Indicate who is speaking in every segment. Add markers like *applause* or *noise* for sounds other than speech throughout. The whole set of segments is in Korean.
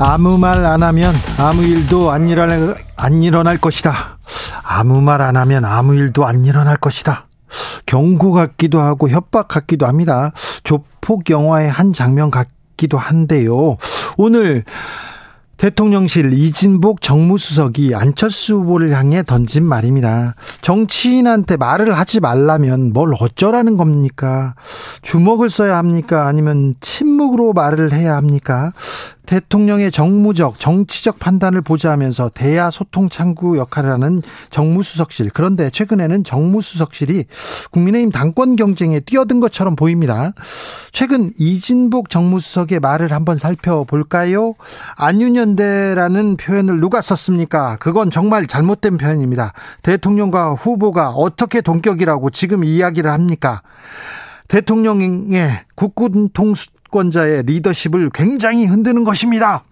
Speaker 1: 아무 말 안 하면 아무 일도 안 일어날, 안 일어날 것이다. 아무 말 안 하면 아무 일도 안 일어날 것이다. 경고 같기도 하고 협박 같기도 합니다. 조폭 영화의 한 장면 같기도 한데요. 오늘 대통령실 이진복 정무수석이 안철수 후보를 향해 던진 말입니다. 정치인한테 말을 하지 말라면 뭘 어쩌라는 겁니까? 주먹을 써야 합니까? 아니면 침묵으로 말을 해야 합니까? 대통령의 정무적, 정치적 판단을 보좌하면서 대야 소통 창구 역할을 하는 정무수석실. 그런데 최근에는 정무수석실이 국민의힘 당권 경쟁에 뛰어든 것처럼 보입니다. 최근 이진복 정무수석의 말을 한번 살펴볼까요? 안윤연대라는 표현을 누가 썼습니까? 그건 정말 잘못된 표현입니다. 대통령과 후보가 어떻게 동격이라고 지금 이야기를 합니까? 대통령의 국군 통수 권자의 리더십을 굉장히 흔드는 것입니다.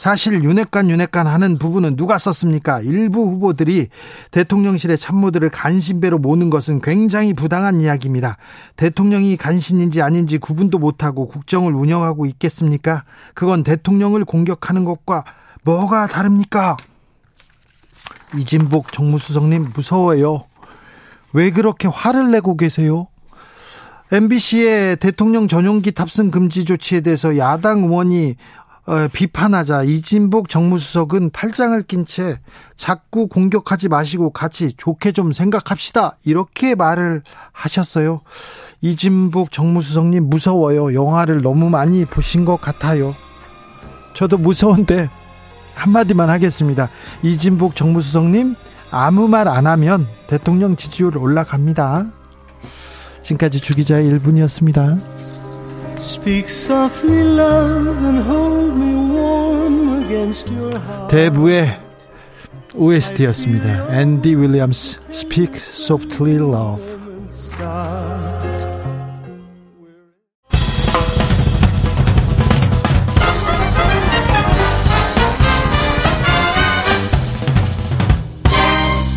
Speaker 1: 사실 윤핵관 윤핵관 하는 부분은 누가 썼습니까? 일부 후보들이 대통령실의 참모들을 간신배로 모는 것은 굉장히 부당한 이야기입니다. 대통령이 간신인지 아닌지 구분도 못하고 국정을 운영하고 있겠습니까? 그건 대통령을 공격하는 것과 뭐가 다릅니까? 이진복 정무수석님 무서워요. 왜 그렇게 화를 내고 계세요? MBC의 대통령 전용기 탑승 금지 조치에 대해서 야당 의원이 어, 비판하자 이진복 정무수석은 팔짱을 낀 채 자꾸 공격하지 마시고 같이 좋게 좀 생각합시다. 이렇게 말을 하셨어요. 이진복 정무수석님 무서워요. 영화를 너무 많이 보신 것 같아요. 저도 무서운데 한마디만 하겠습니다. 이진복 정무수석님 아무 말 안 하면 대통령 지지율 올라갑니다. 지금까지 주기자의 1분이었습니다. 대부의 OST였습니다. 앤디 윌리엄스 Speak Softly Love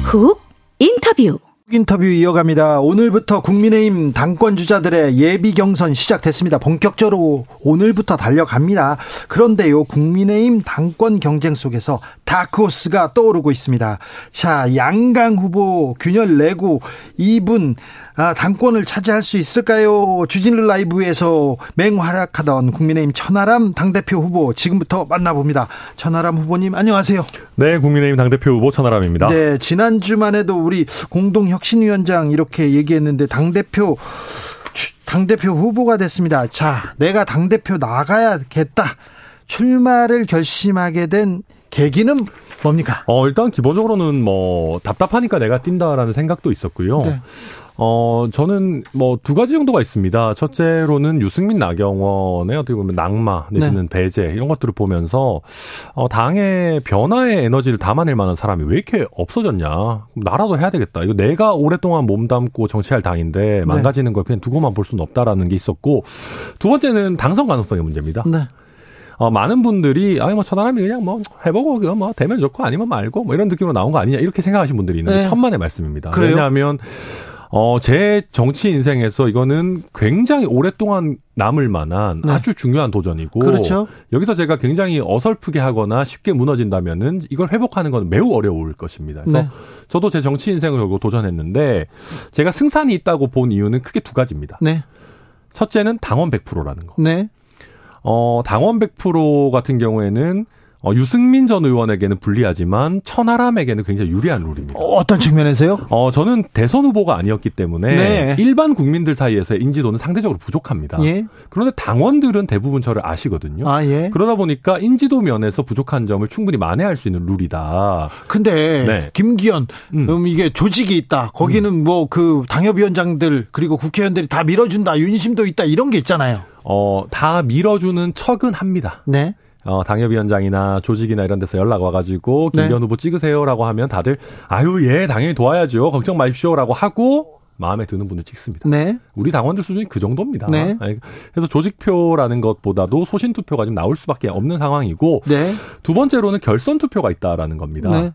Speaker 2: 훅 인터뷰
Speaker 1: 인터뷰 이어갑니다. 오늘부터 국민의힘 당권 주자들의 예비 경선 시작됐습니다. 본격적으로 오늘부터 달려갑니다. 그런데요, 국민의힘 당권 경쟁 속에서 다크호스가 떠오르고 있습니다. 자, 양강 후보 균열 내고 이분 아, 당권을 차지할 수 있을까요? 주진르 라이브에서 맹활약하던 국민의힘 천하람 당대표 후보 지금부터 만나봅니다. 천하람 후보님 안녕하세요.
Speaker 3: 네, 국민의힘 당대표 후보 천하람입니다.
Speaker 1: 네, 지난주만 해도 우리 공동혁신위원장 이렇게 얘기했는데 당대표 당대표 후보가 됐습니다. 자, 내가 당대표 나가야겠다. 출마를 결심하게 된 계기는 뭡니까?
Speaker 3: 어, 일단 기본적으로는 뭐 답답하니까 내가 뛴다라는 생각도 있었고요. 네. 어, 저는 뭐 두 가지 정도가 있습니다. 첫째로는 유승민 나경원의 어떻게 보면 낙마 내지는 네. 배제 이런 것들을 보면서 어, 당의 변화의 에너지를 담아낼 만한 사람이 왜 이렇게 없어졌냐. 나라도 해야 되겠다. 이거 내가 오랫동안 몸담고 정치할 당인데 네. 망가지는 네. 걸 그냥 두고만 볼 수는 없다라는 게 있었고 두 번째는 당선 가능성의 문제입니다. 네. 어, 많은 분들이 아니 뭐 천하람이 그냥 뭐 해보고 그거 뭐 되면 좋고 아니면 말고 뭐 이런 느낌으로 나온 거 아니냐 이렇게 생각하시는 분들이 있는데 네. 천만의 말씀입니다. 그래요? 왜냐하면 어, 제 정치 인생에서 이거는 굉장히 오랫동안 남을 만한 네. 아주 중요한 도전이고 그렇죠. 여기서 제가 굉장히 어설프게 하거나 쉽게 무너진다면은 이걸 회복하는 건 매우 어려울 것입니다. 그래서 네. 저도 제 정치 인생을 결국 도전했는데 제가 승산이 있다고 본 이유는 크게 두 가지입니다. 네. 첫째는 당원 100%라는 거. 네. 어, 당원 100% 같은 경우에는 어, 유승민 전 의원에게는 불리하지만 천하람에게는 굉장히 유리한 룰입니다.
Speaker 1: 어, 떤 측면에서요?
Speaker 3: 어, 저는 대선 후보가 아니었기 때문에 네. 일반 국민들 사이에서 인지도는 상대적으로 부족합니다. 예. 그런데 당원들은 대부분 저를 아시거든요. 아, 예. 그러다 보니까 인지도 면에서 부족한 점을 충분히 만회할 수 있는 룰이다.
Speaker 1: 근데 네. 김기현 음. 음. 이게 조직이 있다. 거기는 음. 뭐그 당협위원장들 그리고 국회의원들이 다 밀어준다. 윤심도 있다. 이런 게 있잖아요.
Speaker 3: 어, 다 밀어주는 척은 합니다.
Speaker 1: 네.
Speaker 3: 어, 당협위원장이나 조직이나 이런 데서 연락 와가지고 김기현 네. 후보 찍으세요라고 하면 다들 아유 예 당연히 도와야죠 걱정 마십시오라고 하고 마음에 드는 분들 찍습니다. 네. 우리 당원들 수준이 그 정도입니다. 네. 그래서 조직표라는 것보다도 소신 투표가 좀 나올 수밖에 없는 상황이고 네. 두 번째로는 결선 투표가 있다라는 겁니다. 네.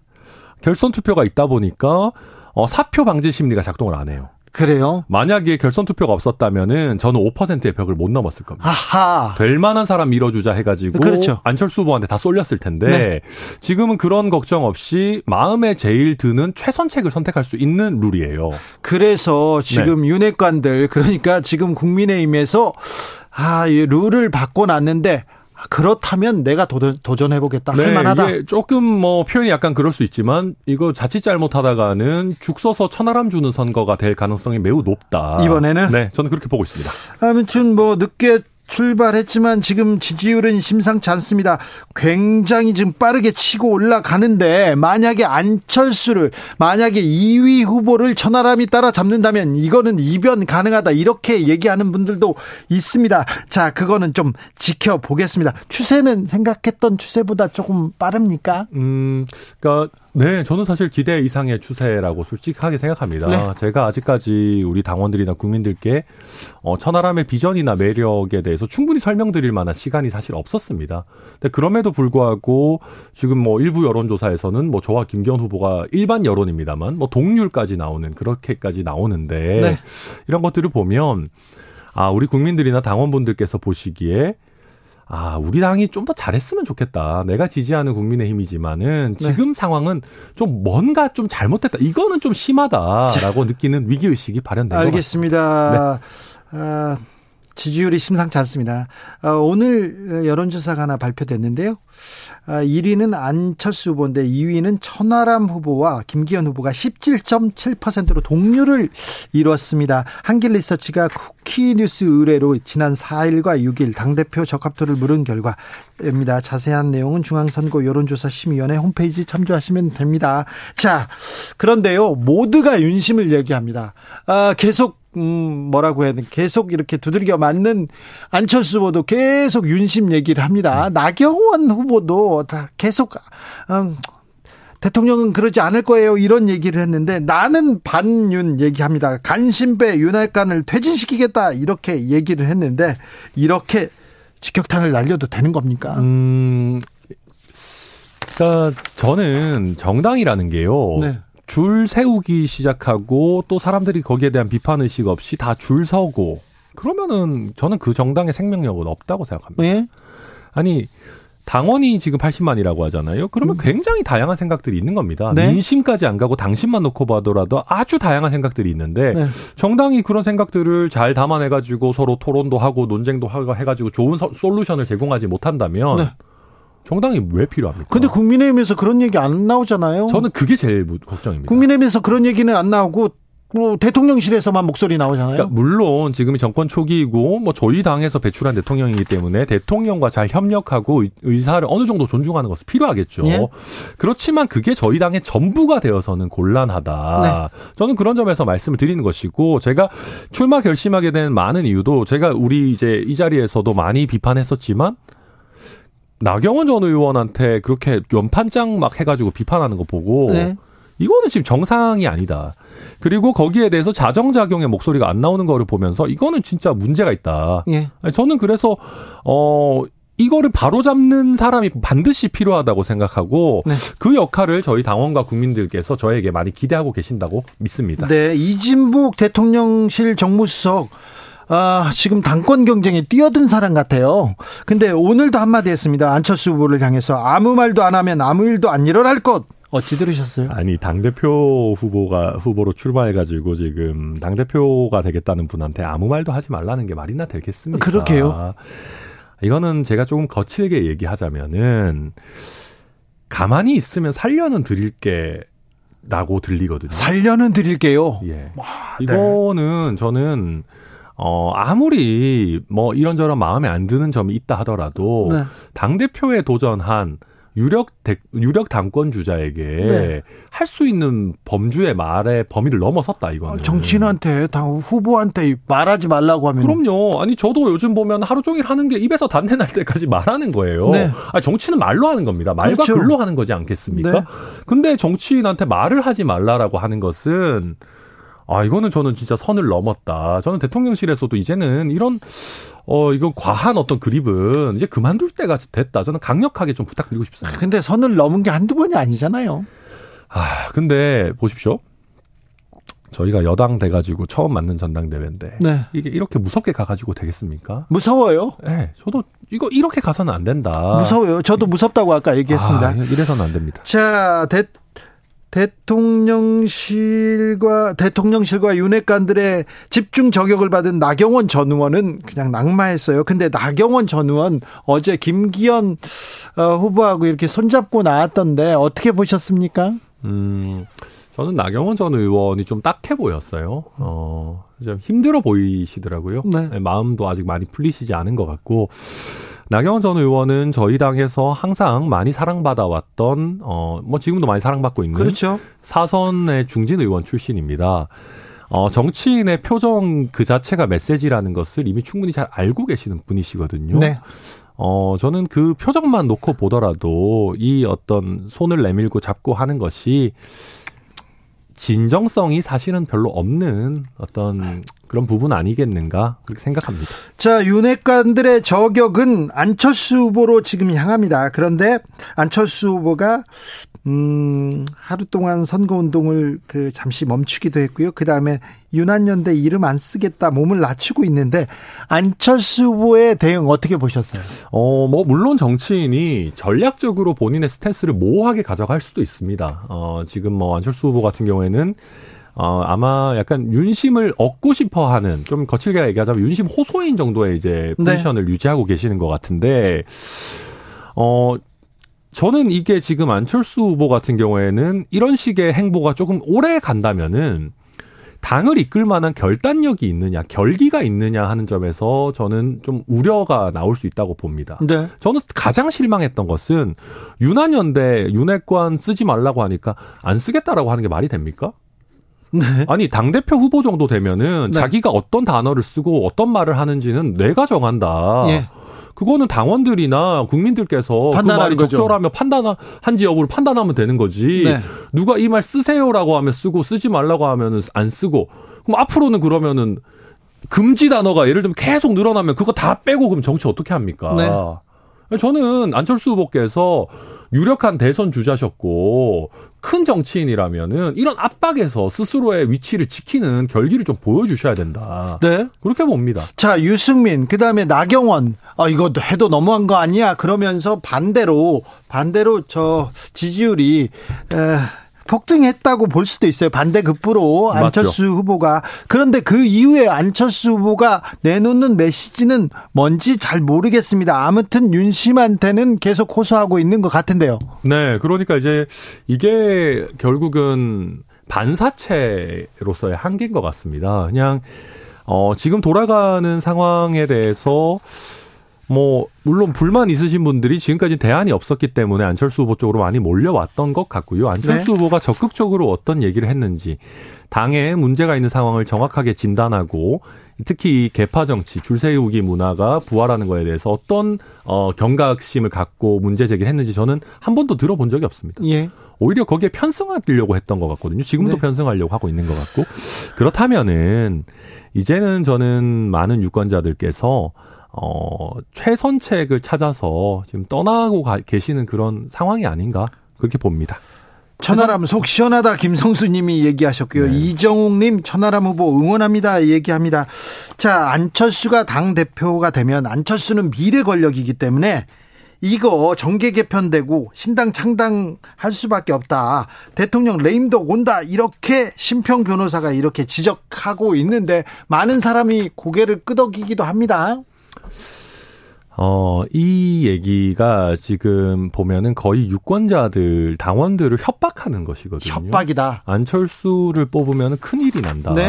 Speaker 3: 결선 투표가 있다 보니까 어, 사표 방지 심리가 작동을 안 해요.
Speaker 1: 그래요?
Speaker 3: 만약에 결선 투표가 없었다면은 저는 5%의 벽을 못 넘었을 겁니다.
Speaker 1: 아하.
Speaker 3: 될 만한 사람 밀어주자 해가지고 그렇죠. 안철수 후보한테 다 쏠렸을 텐데 네. 지금은 그런 걱정 없이 마음에 제일 드는 최선책을 선택할 수 있는 룰이에요.
Speaker 1: 그래서 지금 네. 윤핵관들 그러니까 지금 국민의힘에서 아, 이 룰을 바꿔놨는데 그렇다면 내가 도전, 해보겠다 네, 할 만하다.
Speaker 3: 조금 뭐 표현이 약간 그럴 수 있지만 이거 자칫 잘못하다가는 죽 서서 천하람 주는 선거가 될 가능성이 매우 높다.
Speaker 1: 이번에는
Speaker 3: 네, 저는 그렇게 보고 있습니다.
Speaker 1: 아무튼 뭐 늦게 출발했지만 지금 지지율은 심상치 않습니다. 굉장히 지금 빠르게 치고 올라가는데 만약에 안철수를 만약에 2위 후보를 천하람이 따라잡는다면 이거는 이변 가능하다 이렇게 얘기하는 분들도 있습니다. 자, 그거는 좀 지켜보겠습니다. 추세는 생각했던 추세보다 조금 빠릅니까?
Speaker 3: 음, 그러니까 네, 저는 사실 기대 이상의 추세라고 솔직하게 생각합니다. 네. 제가 아직까지 우리 당원들이나 국민들께 어, 천하람의 비전이나 매력에 대해서 충분히 설명드릴 만한 시간이 사실 없었습니다. 근데 그럼에도 불구하고 지금 뭐 일부 여론조사에서는 뭐 저와 김기현 후보가 일반 여론입니다만 뭐 동률까지 나오는 그렇게까지 나오는데 네. 이런 것들을 보면 아, 우리 국민들이나 당원분들께서 보시기에 아, 우리 당이 좀 더 잘했으면 좋겠다. 내가 지지하는 국민의힘이지만은 네. 지금 네. 상황은 좀 뭔가 좀 잘못됐다. 이거는 좀 심하다라고 자. 느끼는 위기 의식이 발현된
Speaker 1: 알겠습니다. 것 같습니다. 네. 아, 지지율이 심상치 않습니다. 아, 오늘 여론조사가 하나 발표됐는데요. 1위는 아, 안철수 후보인데 2위는 천하람 후보와 김기현 후보가 17.7%로 동률을 이뤘습니다. 한길 리서치가 쿠키뉴스 의뢰로 지난 4일과 6일 당대표 적합도를 물은 결과입니다. 자세한 내용은 중앙선거 여론조사 심의위원회 홈페이지 참조하시면 됩니다. 자, 그런데요. 모두가 윤심을 얘기합니다. 아, 계속 음, 뭐라고 해야 돼. 계속 이렇게 두들겨 맞는 안철수 후보도 계속 윤심 얘기를 합니다. 나경원 후보도 다 계속, 음, 대통령은 그러지 않을 거예요. 이런 얘기를 했는데 나는 반윤 얘기합니다. 간신배 윤활관을 퇴진시키겠다. 이렇게 얘기를 했는데 이렇게 직격탄을 날려도 되는 겁니까? 음,
Speaker 3: 그러니까 저는 정당이라는 게요. 네. 줄 세우기 시작하고 또 사람들이 거기에 대한 비판 의식 없이 다 줄 서고 그러면은 저는 그 정당의 생명력은 없다고 생각합니다. 예? 아니 당원이 지금 80만이라고 하잖아요. 그러면 음. 굉장히 다양한 생각들이 있는 겁니다. 네? 민심까지 안 가고 당신만 놓고 봐더라도 아주 다양한 생각들이 있는데 네. 정당이 그런 생각들을 잘 담아내가지고 서로 토론도 하고 논쟁도 하고 해가지고 좋은 서, 솔루션을 제공하지 못한다면 네. 정당이 왜 필요합니까?
Speaker 1: 근데 국민의힘에서 그런 얘기 안 나오잖아요.
Speaker 3: 저는 그게 제일 걱정입니다.
Speaker 1: 국민의힘에서 그런 얘기는 안 나오고 뭐 대통령실에서만 목소리 나오잖아요.
Speaker 3: 그러니까 물론 지금이 정권 초기이고 뭐 저희 당에서 배출한 대통령이기 때문에 대통령과 잘 협력하고 의사를 어느 정도 존중하는 것은 필요하겠죠. 예? 그렇지만 그게 저희 당의 전부가 되어서는 곤란하다. 네. 저는 그런 점에서 말씀을 드리는 것이고 제가 출마 결심하게 된 많은 이유도 제가 우리 이제 이 자리에서도 많이 비판했었지만 나경원 전 의원한테 그렇게 연판장 막 해가지고 비판하는 거 보고 네. 이거는 지금 정상이 아니다. 그리고 거기에 대해서 자정작용의 목소리가 안 나오는 거를 보면서 이거는 진짜 문제가 있다. 예. 저는 그래서 어 이거를 바로잡는 사람이 반드시 필요하다고 생각하고 네. 그 역할을 저희 당원과 국민들께서 저에게 많이 기대하고 계신다고 믿습니다.
Speaker 1: 네, 이진복 대통령실 정무수석 아, 지금 당권 경쟁에 뛰어든 사람 같아요. 근데 오늘도 한마디 했습니다. 안철수 후보를 향해서 아무 말도 안 하면 아무 일도 안 일어날 것. 어찌 들으셨어요?
Speaker 3: 아니 당 대표 후보가 후보로 출마해가지고 지금 당 대표가 되겠다는 분한테 아무 말도 하지 말라는 게 말이나 되겠습니까?
Speaker 1: 그렇게요.
Speaker 3: 이거는 제가 조금 거칠게 얘기하자면은 가만히 있으면 살려는 드릴게 라고 들리거든요.
Speaker 1: 살려는 드릴게요.
Speaker 3: 예. 와, 네. 이거는 저는 어, 아무리 뭐 이런저런 마음에 안 드는 점이 있다 하더라도 네. 당대표에 도전한 유력 대, 유력 당권 주자에게 네. 할수 있는 범주의 말의 범위를 넘어섰다 이거는.
Speaker 1: 정치인한테 당 후보한테 말하지 말라고 하면
Speaker 3: 그럼요. 아니 저도 요즘 보면 하루 종일 하는 게 입에서 단내 날 때까지 말하는 거예요. 네. 아니 정치는 말로 하는 겁니다. 말과 그렇죠. 글로 하는 거지 않겠습니까? 네. 근데 정치인한테 말을 하지 말라라고 하는 것은 아, 이거는 저는 진짜 선을 넘었다. 저는 대통령실에서도 이제는 이런, 어, 이건 과한 어떤 그립은 이제 그만둘 때가 됐다. 저는 강력하게 좀 부탁드리고 싶습니다.
Speaker 1: 근데 선을 넘은 게 한두 번이 아니잖아요.
Speaker 3: 아, 근데 보십시오. 저희가 여당 돼가지고 처음 맞는 전당대회인데 네. 이게 이렇게 무섭게 가가지고 되겠습니까?
Speaker 1: 무서워요?
Speaker 3: 네, 저도 이거 이렇게 가서는 안 된다.
Speaker 1: 무서워요. 저도 무섭다고 아까 얘기했습니다. 아,
Speaker 3: 이래서는 안 됩니다.
Speaker 1: 자, 대, 대통령실과 대통령실과 윤핵관들의 집중 저격을 받은 나경원 전 의원은 그냥 낙마했어요. 근데 나경원 전 의원 어제 김기현 어, 후보하고 이렇게 손잡고 나왔던데 어떻게 보셨습니까? 음,
Speaker 3: 저는 나경원 전 의원이 좀 딱해 보였어요. 어, 좀 힘들어 보이시더라고요. 네. 네 마음도 아직 많이 풀리시지 않은 것 같고 나경원 전 의원은 저희 당에서 항상 많이 사랑받아왔던 어 뭐 지금도 많이 사랑받고 있는
Speaker 1: 그렇죠.
Speaker 3: 사선의 중진 의원 출신입니다. 어 정치인의 표정 그 자체가 메시지라는 것을 이미 충분히 잘 알고 계시는 분이시거든요. 네. 어, 저는 그 표정만 놓고 보더라도 이 어떤 손을 내밀고 잡고 하는 것이 진정성이 사실은 별로 없는 어떤 그런 부분 아니겠는가 그렇게 생각합니다.
Speaker 1: 자, 윤핵관들의 저격은 안철수 후보로 지금 향합니다. 그런데 안철수 후보가 음, 하루 동안 선거운동을 그 잠시 멈추기도 했고요. 그 다음에 유난연대 이름 안 쓰겠다 몸을 낮추고 있는데 안철수 후보의 대응 어떻게 보셨어요?
Speaker 3: 어, 뭐, 물론 정치인이 전략적으로 본인의 스탠스를 모호하게 가져갈 수도 있습니다. 어, 지금 뭐 안철수 후보 같은 경우에는 어, 아마 약간 윤심을 얻고 싶어 하는, 좀 거칠게 얘기하자면 윤심 호소인 정도의 이제 네. 포지션을 네. 유지하고 계시는 것 같은데, 어, 저는 이게 지금 안철수 후보 같은 경우에는 이런 식의 행보가 조금 오래 간다면은 당을 이끌 만한 결단력이 있느냐, 결기가 있느냐 하는 점에서 저는 좀 우려가 나올 수 있다고 봅니다. 네. 저는 가장 실망했던 것은 윤한연대 윤핵관 쓰지 말라고 하니까 안 쓰겠다라고 하는 게 말이 됩니까? 네. 아니 당 대표 후보 정도 되면은 네. 자기가 어떤 단어를 쓰고 어떤 말을 하는지는 내가 정한다. 예. 그거는 당원들이나 국민들께서 그 말이 거죠. 적절하며 판단한지 여부를 판단하면 되는 거지. 네. 누가 이 말 쓰세요라고 하면 쓰고 쓰지 말라고 하면은 안 쓰고 그럼 앞으로는 그러면은 금지 단어가 예를 들면 계속 늘어나면 그거 다 빼고 그럼 정치 어떻게 합니까? 네. 저는 안철수 후보께서 유력한 대선 주자셨고 큰 정치인이라면은 이런 압박에서 스스로의 위치를 지키는 결기를 좀 보여주셔야 된다. 네. 그렇게 봅니다.
Speaker 1: 자, 유승민, 그 다음에 나경원, 아, 이거 해도 너무한 거 아니야? 그러면서 반대로, 반대로 저 지지율이, 에, 폭등했다고 볼 수도 있어요. 반대급부로 안철수 맞죠. 후보가. 그런데 그 이후에 안철수 후보가 내놓는 메시지는 뭔지 잘 모르겠습니다. 아무튼 윤심한테는 계속 호소하고 있는 것 같은데요.
Speaker 3: 네. 그러니까 이제 이게 결국은 반사체로서의 한계인 것 같습니다. 그냥, 어, 지금 돌아가는 상황에 대해서 뭐 물론 불만 있으신 분들이 지금까지 대안이 없었기 때문에 안철수 후보 쪽으로 많이 몰려왔던 것 같고요. 안철수 네. 후보가 적극적으로 어떤 얘기를 했는지 당에 문제가 있는 상황을 정확하게 진단하고 특히 개파 정치, 줄 세우기 문화가 부활하는 거에 대해서 어떤 어 경각심을 갖고 문제 제기를 했는지 저는 한 번도 들어본 적이 없습니다. 예. 오히려 거기에 편승하려고 했던 것 같거든요. 지금도 네. 편승하려고 하고 있는 것 같고 그렇다면은 이제는 저는 많은 유권자들께서 어, 최선책을 찾아서 지금 떠나고 가, 계시는 그런 상황이 아닌가 그렇게 봅니다.
Speaker 1: 천하람 속 시원하다 김성수님이 얘기하셨고요. 네. 이정욱님 천하람 후보 응원합니다 얘기합니다. 자 안철수가 당 대표가 되면 안철수는 미래 권력이기 때문에 이거 정계 개편되고 신당 창당할 수밖에 없다. 대통령 레임덕 온다. 이렇게 심평 변호사가 이렇게 지적하고 있는데 많은 사람이 고개를 끄덕이기도 합니다.
Speaker 3: 어, 이 얘기가 지금 보면은 거의 유권자들, 당원들을 협박하는 것이거든요.
Speaker 1: 협박이다.
Speaker 3: 안철수를 뽑으면 큰일이 난다. 네.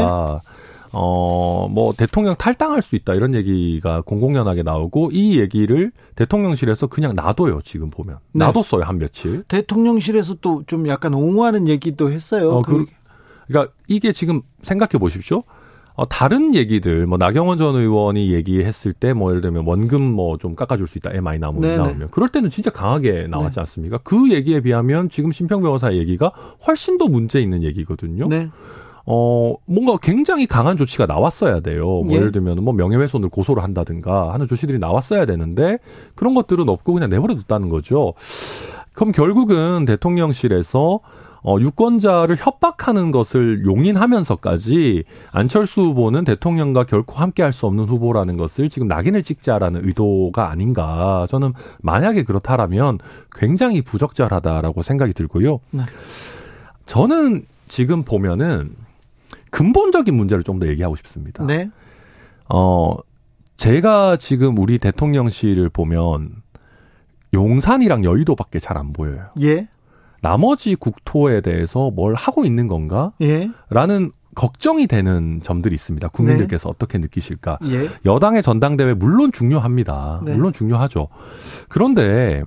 Speaker 3: 어, 뭐, 대통령 탈당할 수 있다, 이런 얘기가 공공연하게 나오고, 이 얘기를 대통령실에서 그냥 놔둬요, 지금 보면. 네. 놔뒀어요, 한 며칠.
Speaker 1: 대통령실에서 또 좀 약간 옹호하는 얘기도 했어요.
Speaker 3: 어, 그, 그러니까 이게 지금 생각해 보십시오. 어, 다른 얘기들, 뭐, 나경원 전 의원이 얘기했을 때, 뭐, 예를 들면, 원금 뭐, 좀 깎아줄 수 있다, MI 나오면, 네네. 나오면. 그럴 때는 진짜 강하게 나왔지 네. 않습니까? 그 얘기에 비하면 지금 심평 변호사의 얘기가 훨씬 더 문제 있는 얘기거든요. 네. 어, 뭔가 굉장히 강한 조치가 나왔어야 돼요. 뭐 예. 예를 들면 뭐 명예훼손을 고소를 한다든가 하는 조치들이 나왔어야 되는데 그런 것들은 없고 그냥 내버려 뒀다는 거죠. 그럼 결국은 대통령실에서 어, 유권자를 협박하는 것을 용인하면서까지 안철수 후보는 대통령과 결코 함께 할 수 없는 후보라는 것을 지금 낙인을 찍자라는 의도가 아닌가. 저는 만약에 그렇다라면 굉장히 부적절하다라고 생각이 들고요. 네. 저는 지금 보면은 근본적인 문제를 좀 더 얘기하고 싶습니다. 네. 어, 제가 지금 우리 대통령실을 보면 용산이랑 여의도밖에 잘 안 보여요. 예. 나머지 국토에 대해서 뭘 하고 있는 건가? 예. 라는 걱정이 되는 점들이 있습니다. 국민들께서 네. 어떻게 느끼실까? 예. 여당의 전당대회 물론 중요합니다. 네. 물론 중요하죠. 그런데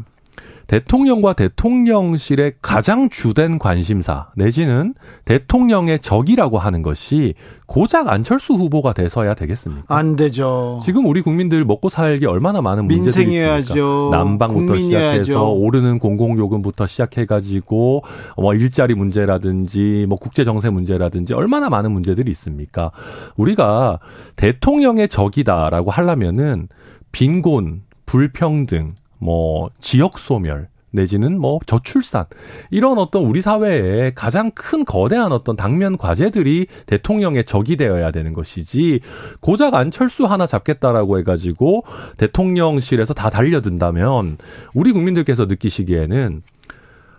Speaker 3: 대통령과 대통령실의 가장 주된 관심사 내지는 대통령의 적이라고 하는 것이 고작 안철수 후보가 돼서야 되겠습니까?
Speaker 1: 안 되죠.
Speaker 3: 지금 우리 국민들 먹고 살기 얼마나 많은 문제들이 있습니까? 난방부터 시작해서 오르는 공공요금부터 시작해가지고 뭐 일자리 문제라든지 뭐 국제 정세 문제라든지 얼마나 많은 문제들이 있습니까? 우리가 대통령의 적이다라고 하려면은 빈곤, 불평등, 뭐 지역 소멸 내지는 뭐 저출산 이런 어떤 우리 사회에 가장 큰 거대한 어떤 당면 과제들이 대통령의 적이 되어야 되는 것이지 고작 안철수 하나 잡겠다라고 해가지고 대통령실에서 다 달려든다면 우리 국민들께서 느끼시기에는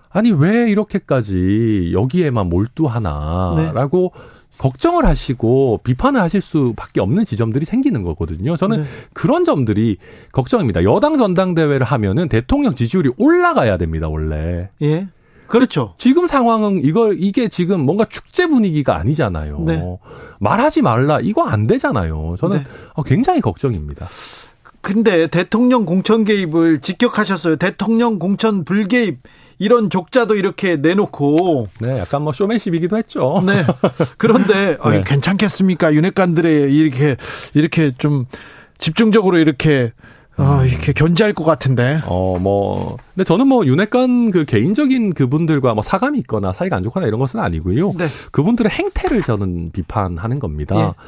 Speaker 3: 아니 왜 이렇게까지 여기에만 몰두하나라고 네. 걱정을 하시고 비판을 하실 수밖에 없는 지점들이 생기는 거거든요. 저는 네. 그런 점들이 걱정입니다. 여당 전당대회를 하면은 대통령 지지율이 올라가야 됩니다, 원래.
Speaker 1: 예. 그렇죠.
Speaker 3: 지금 상황은 이걸 이게 지금 뭔가 축제 분위기가 아니잖아요. 네. 말하지 말라 이거 안 되잖아요. 저는 네. 어, 굉장히 걱정입니다.
Speaker 1: 근데 대통령 공천 개입을 직격하셨어요. 대통령 공천 불개입 이런 족자도 이렇게 내놓고
Speaker 3: 네, 약간 뭐 쇼맨십이기도 했죠. 네.
Speaker 1: 그런데 *laughs* 네. 아니, 괜찮겠습니까? 윤핵관들의 이렇게 이렇게 좀 집중적으로 이렇게 아, 이렇게 견제할 것 같은데.
Speaker 3: 어, 뭐. 근데 저는 뭐, 윤핵관 그 개인적인 그분들과 뭐 사감이 있거나 사이가 안 좋거나 이런 것은 아니고요. 네. 그분들의 행태를 저는 비판하는 겁니다. 예.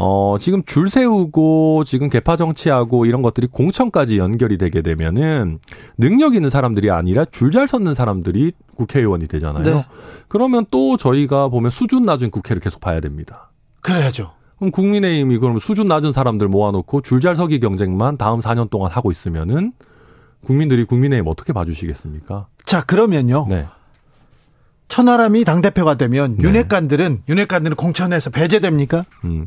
Speaker 3: 어, 지금 줄 세우고 지금 개파 정치하고 이런 것들이 공천까지 연결이 되게 되면은 능력 있는 사람들이 아니라 줄 잘 섰는 사람들이 국회의원이 되잖아요. 네. 그러면 또 저희가 보면 수준 낮은 국회를 계속 봐야 됩니다.
Speaker 1: 그래야죠.
Speaker 3: 그럼 국민의힘이 그럼 수준 낮은 사람들 모아놓고 줄 잘 서기 경쟁만 다음 4년 동안 하고 있으면은 국민들이 국민의힘 어떻게 봐주시겠습니까?
Speaker 1: 자, 그러면요. 네. 천하람이 당대표가 되면 네. 윤핵관들은 윤핵관들은 공천에서 배제됩니까? 음.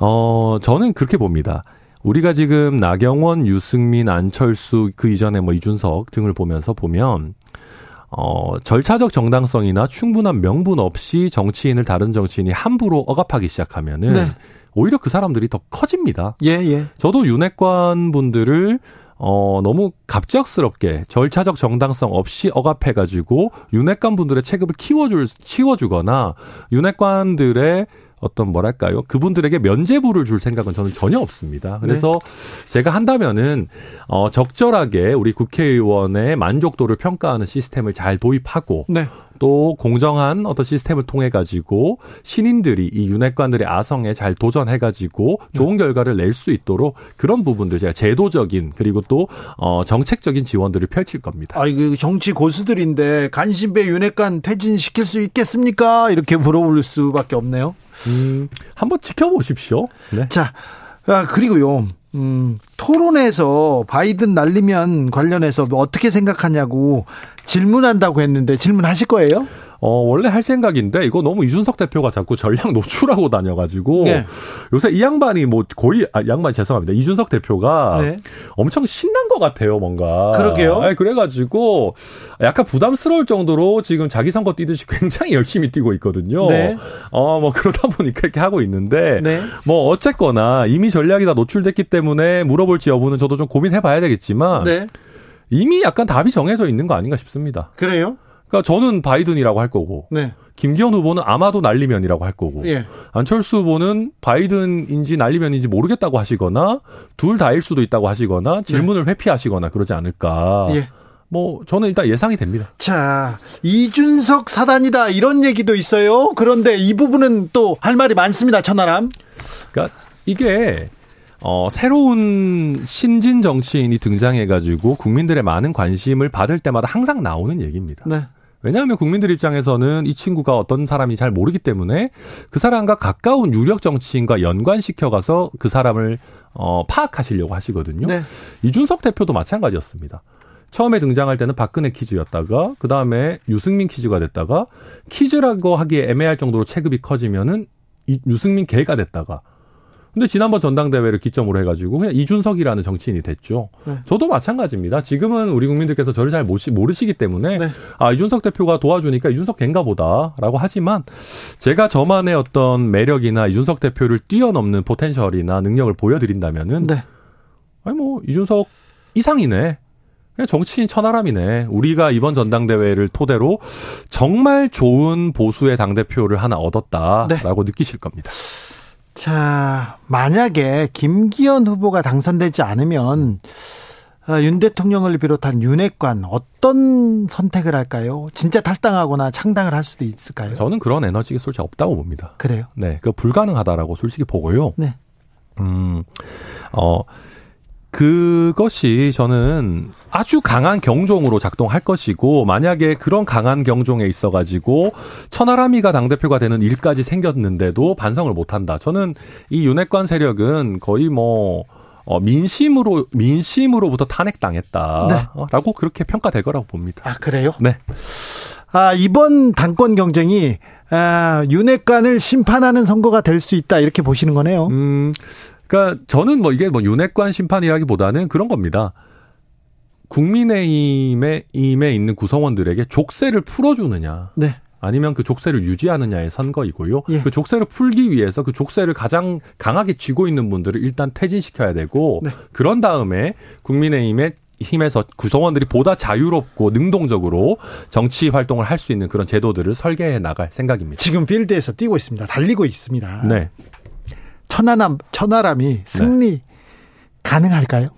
Speaker 3: 어, 저는 그렇게 봅니다. 우리가 지금 나경원, 유승민, 안철수 그 이전에 뭐 이준석 등을 보면서 보면 어, 절차적 정당성이나 충분한 명분 없이 정치인을 다른 정치인이 함부로 억압하기 시작하면은 네. 오히려 그 사람들이 더 커집니다.
Speaker 1: 예, 예.
Speaker 3: 저도 윤핵관 분들을 어, 너무 갑작스럽게 절차적 정당성 없이 억압해가지고 윤핵관 분들의 체급을 키워줄, 키워주거나 윤핵관들의 어떤 뭐랄까요 그분들에게 면제부를 줄 생각은 저는 전혀 없습니다. 그래서 네. 제가 한다면은 어 적절하게 우리 국회의원의 만족도를 평가하는 시스템을 잘 도입하고 네. 또 공정한 어떤 시스템을 통해 가지고 신인들이 이 윤핵관들의 아성에 잘 도전해 가지고 좋은 결과를 낼 수 있도록 그런 부분들 제가 제도적인 그리고 또 어, 정책적인 지원들을 펼칠 겁니다.
Speaker 1: 아, 이거 정치 고수들인데 간신배 윤핵관 퇴진시킬 수 있겠습니까? 이렇게 물어볼 수밖에 없네요.
Speaker 3: 음, 한번 지켜보십시오.
Speaker 1: 네. 자, 아, 그리고요. 음, 토론에서 바이든 날리면 관련해서 뭐 어떻게 생각하냐고 질문한다고 했는데 질문하실 거예요?
Speaker 3: 어, 원래 할 생각인데 이거 너무 이준석 대표가 자꾸 전략 노출하고 다녀가지고 네. 요새 이 양반이 뭐 거의 아, 양반 죄송합니다. 이준석 대표가 네. 엄청 신난 것 같아요, 뭔가.
Speaker 1: 그러게요.
Speaker 3: 아니, 그래가지고 약간 부담스러울 정도로 지금 자기 선거 뛰듯이 굉장히 *laughs* 열심히 뛰고 있거든요. 네. 어, 뭐 그러다 보니까 이렇게 하고 있는데 네. 뭐 어쨌거나 이미 전략이 다 노출됐기 때문에 물어볼지 여부는 저도 좀 고민해봐야 되겠지만 네. 이미 약간 답이 정해져 있는 거 아닌가 싶습니다.
Speaker 1: 그래요?
Speaker 3: 그러니까 저는 바이든이라고 할 거고 네. 김기현 후보는 아마도 날리면이라고 할 거고 예. 안철수 후보는 바이든인지 날리면인지 모르겠다고 하시거나 둘 다일 수도 있다고 하시거나 질문을 네. 회피하시거나 그러지 않을까. 예. 뭐 저는 일단 예상이 됩니다.
Speaker 1: 자 이준석 사단이다 이런 얘기도 있어요. 그런데 이 부분은 또 할 말이 많습니다. 천하람.
Speaker 3: 그러니까 이게 어, 새로운 신진 정치인이 등장해가지고 국민들의 많은 관심을 받을 때마다 항상 나오는 얘기입니다. 네. 왜냐하면 국민들 입장에서는 이 친구가 어떤 사람인지 잘 모르기 때문에 그 사람과 가까운 유력 정치인과 연관시켜 가서 그 사람을 어, 파악하시려고 하시거든요. 네. 이준석 대표도 마찬가지였습니다. 처음에 등장할 때는 박근혜 퀴즈였다가 그 다음에 유승민 퀴즈가 됐다가 퀴즈라고 하기에 애매할 정도로 체급이 커지면은 이, 유승민 개가 됐다가 근데 지난번 전당대회를 기점으로 해가지고 그냥 이준석이라는 정치인이 됐죠. 네. 저도 마찬가지입니다. 지금은 우리 국민들께서 저를 잘 모르시기 때문에 네. 아 이준석 대표가 도와주니까 이준석 갱가 보다라고 하지만 제가 저만의 어떤 매력이나 이준석 대표를 뛰어넘는 포텐셜이나 능력을 보여드린다면은 네. 아니 뭐 이준석 이상이네. 그냥 정치인 천하람이네. 우리가 이번 전당대회를 토대로 정말 좋은 보수의 당대표를 하나 얻었다라고 네. 느끼실 겁니다.
Speaker 1: 자, 만약에 김기현 후보가 당선되지 않으면 어, 윤 대통령을 비롯한 윤핵관 어떤 선택을 할까요? 진짜 탈당하거나 창당을 할 수도 있을까요?
Speaker 3: 저는 그런 에너지가 솔직히 없다고 봅니다.
Speaker 1: 그래요?
Speaker 3: 네, 그 불가능하다라고 솔직히 보고요. 네. 음, 어, 그것이 저는 아주 강한 경종으로 작동할 것이고 만약에 그런 강한 경종에 있어 가지고 천하람이가 당 대표가 되는 일까지 생겼는데도 반성을 못 한다. 저는 이 윤핵관 세력은 거의 뭐 어, 민심으로 민심으로부터 탄핵당했다라고 네. 그렇게 평가될 거라고 봅니다.
Speaker 1: 아 그래요?
Speaker 3: 네.
Speaker 1: 아 이번 당권 경쟁이 아, 윤핵관을 심판하는 선거가 될 수 있다 이렇게 보시는 거네요.
Speaker 3: 음, 그러니까 저는 뭐 이게 뭐 윤핵관 심판이라기보다는 그런 겁니다. 국민의힘에 임에 있는 구성원들에게 족쇄를 풀어주느냐. 네. 아니면 그 족쇄를 유지하느냐의 선거이고요. 예. 그 족쇄를 풀기 위해서 그 족쇄를 가장 강하게 쥐고 있는 분들을 일단 퇴진시켜야 되고 네. 그런 다음에 국민의힘의 힘에서 구성원들이 보다 자유롭고 능동적으로 정치 활동을 할 수 있는 그런 제도들을 설계해 나갈 생각입니다.
Speaker 1: 지금 필드에서 뛰고 있습니다. 달리고 있습니다. 네. 천하람 천하람이 승리 네. 가능할까요?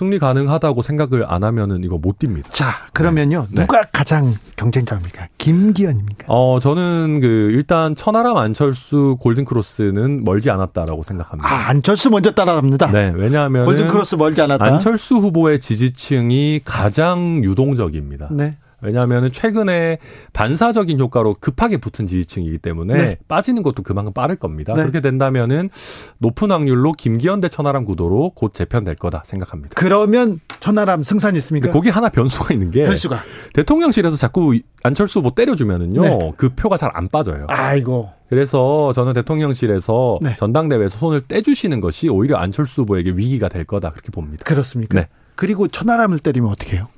Speaker 3: 승리 가능하다고 생각을 안 하면은 이거 못 뜁니다.
Speaker 1: 자, 그러면요. 네. 누가 네. 가장 경쟁자입니까? 김기현입니까?
Speaker 3: 어, 저는 그 일단 천하람 안철수 골든 크로스는 멀지 않았다라고 생각합니다.
Speaker 1: 아, 안철수 먼저 따라갑니다.
Speaker 3: 네, 왜냐하면
Speaker 1: 골든 크로스 멀지 않았다.
Speaker 3: 안철수 후보의 지지층이 가장 유동적입니다. 네. 왜냐하면 최근에 반사적인 효과로 급하게 붙은 지지층이기 때문에 네. 빠지는 것도 그만큼 빠를 겁니다. 네. 그렇게 된다면은 높은 확률로 김기현 대 천하람 구도로 곧 재편될 거다 생각합니다.
Speaker 1: 그러면 천하람 승산이 있습니까?
Speaker 3: 거기 하나 변수가 있는 게 변수가 대통령실에서 자꾸 안철수 후보 때려주면은요 네. 그 표가 잘 안 빠져요.
Speaker 1: 아이고.
Speaker 3: 그래서 저는 대통령실에서 네. 전당대회에서 손을 떼주시는 것이 오히려 안철수 후보에게 위기가 될 거다 그렇게 봅니다.
Speaker 1: 그렇습니까? 네. 그리고 천하람을 때리면 어떻게 해요?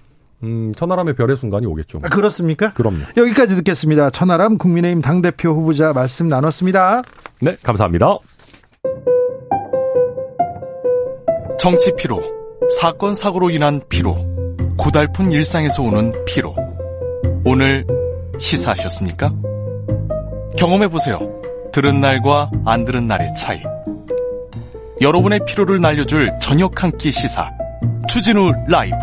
Speaker 3: 음, 천하람의 별의 순간이 오겠죠.
Speaker 1: 아, 그렇습니까?
Speaker 3: 그럼요.
Speaker 1: 여기까지 듣겠습니다. 천하람 국민의힘 당대표 후보자 말씀 나눴습니다.
Speaker 3: 네, 감사합니다.
Speaker 4: 정치 피로, 사건 사고로 인한 피로, 고달픈 일상에서 오는 피로. 오늘 시사하셨습니까? 경험해 보세요. 들은 날과 안 들은 날의 차이. 여러분의 피로를 날려줄 저녁 한 끼 시사. 추진우 라이브.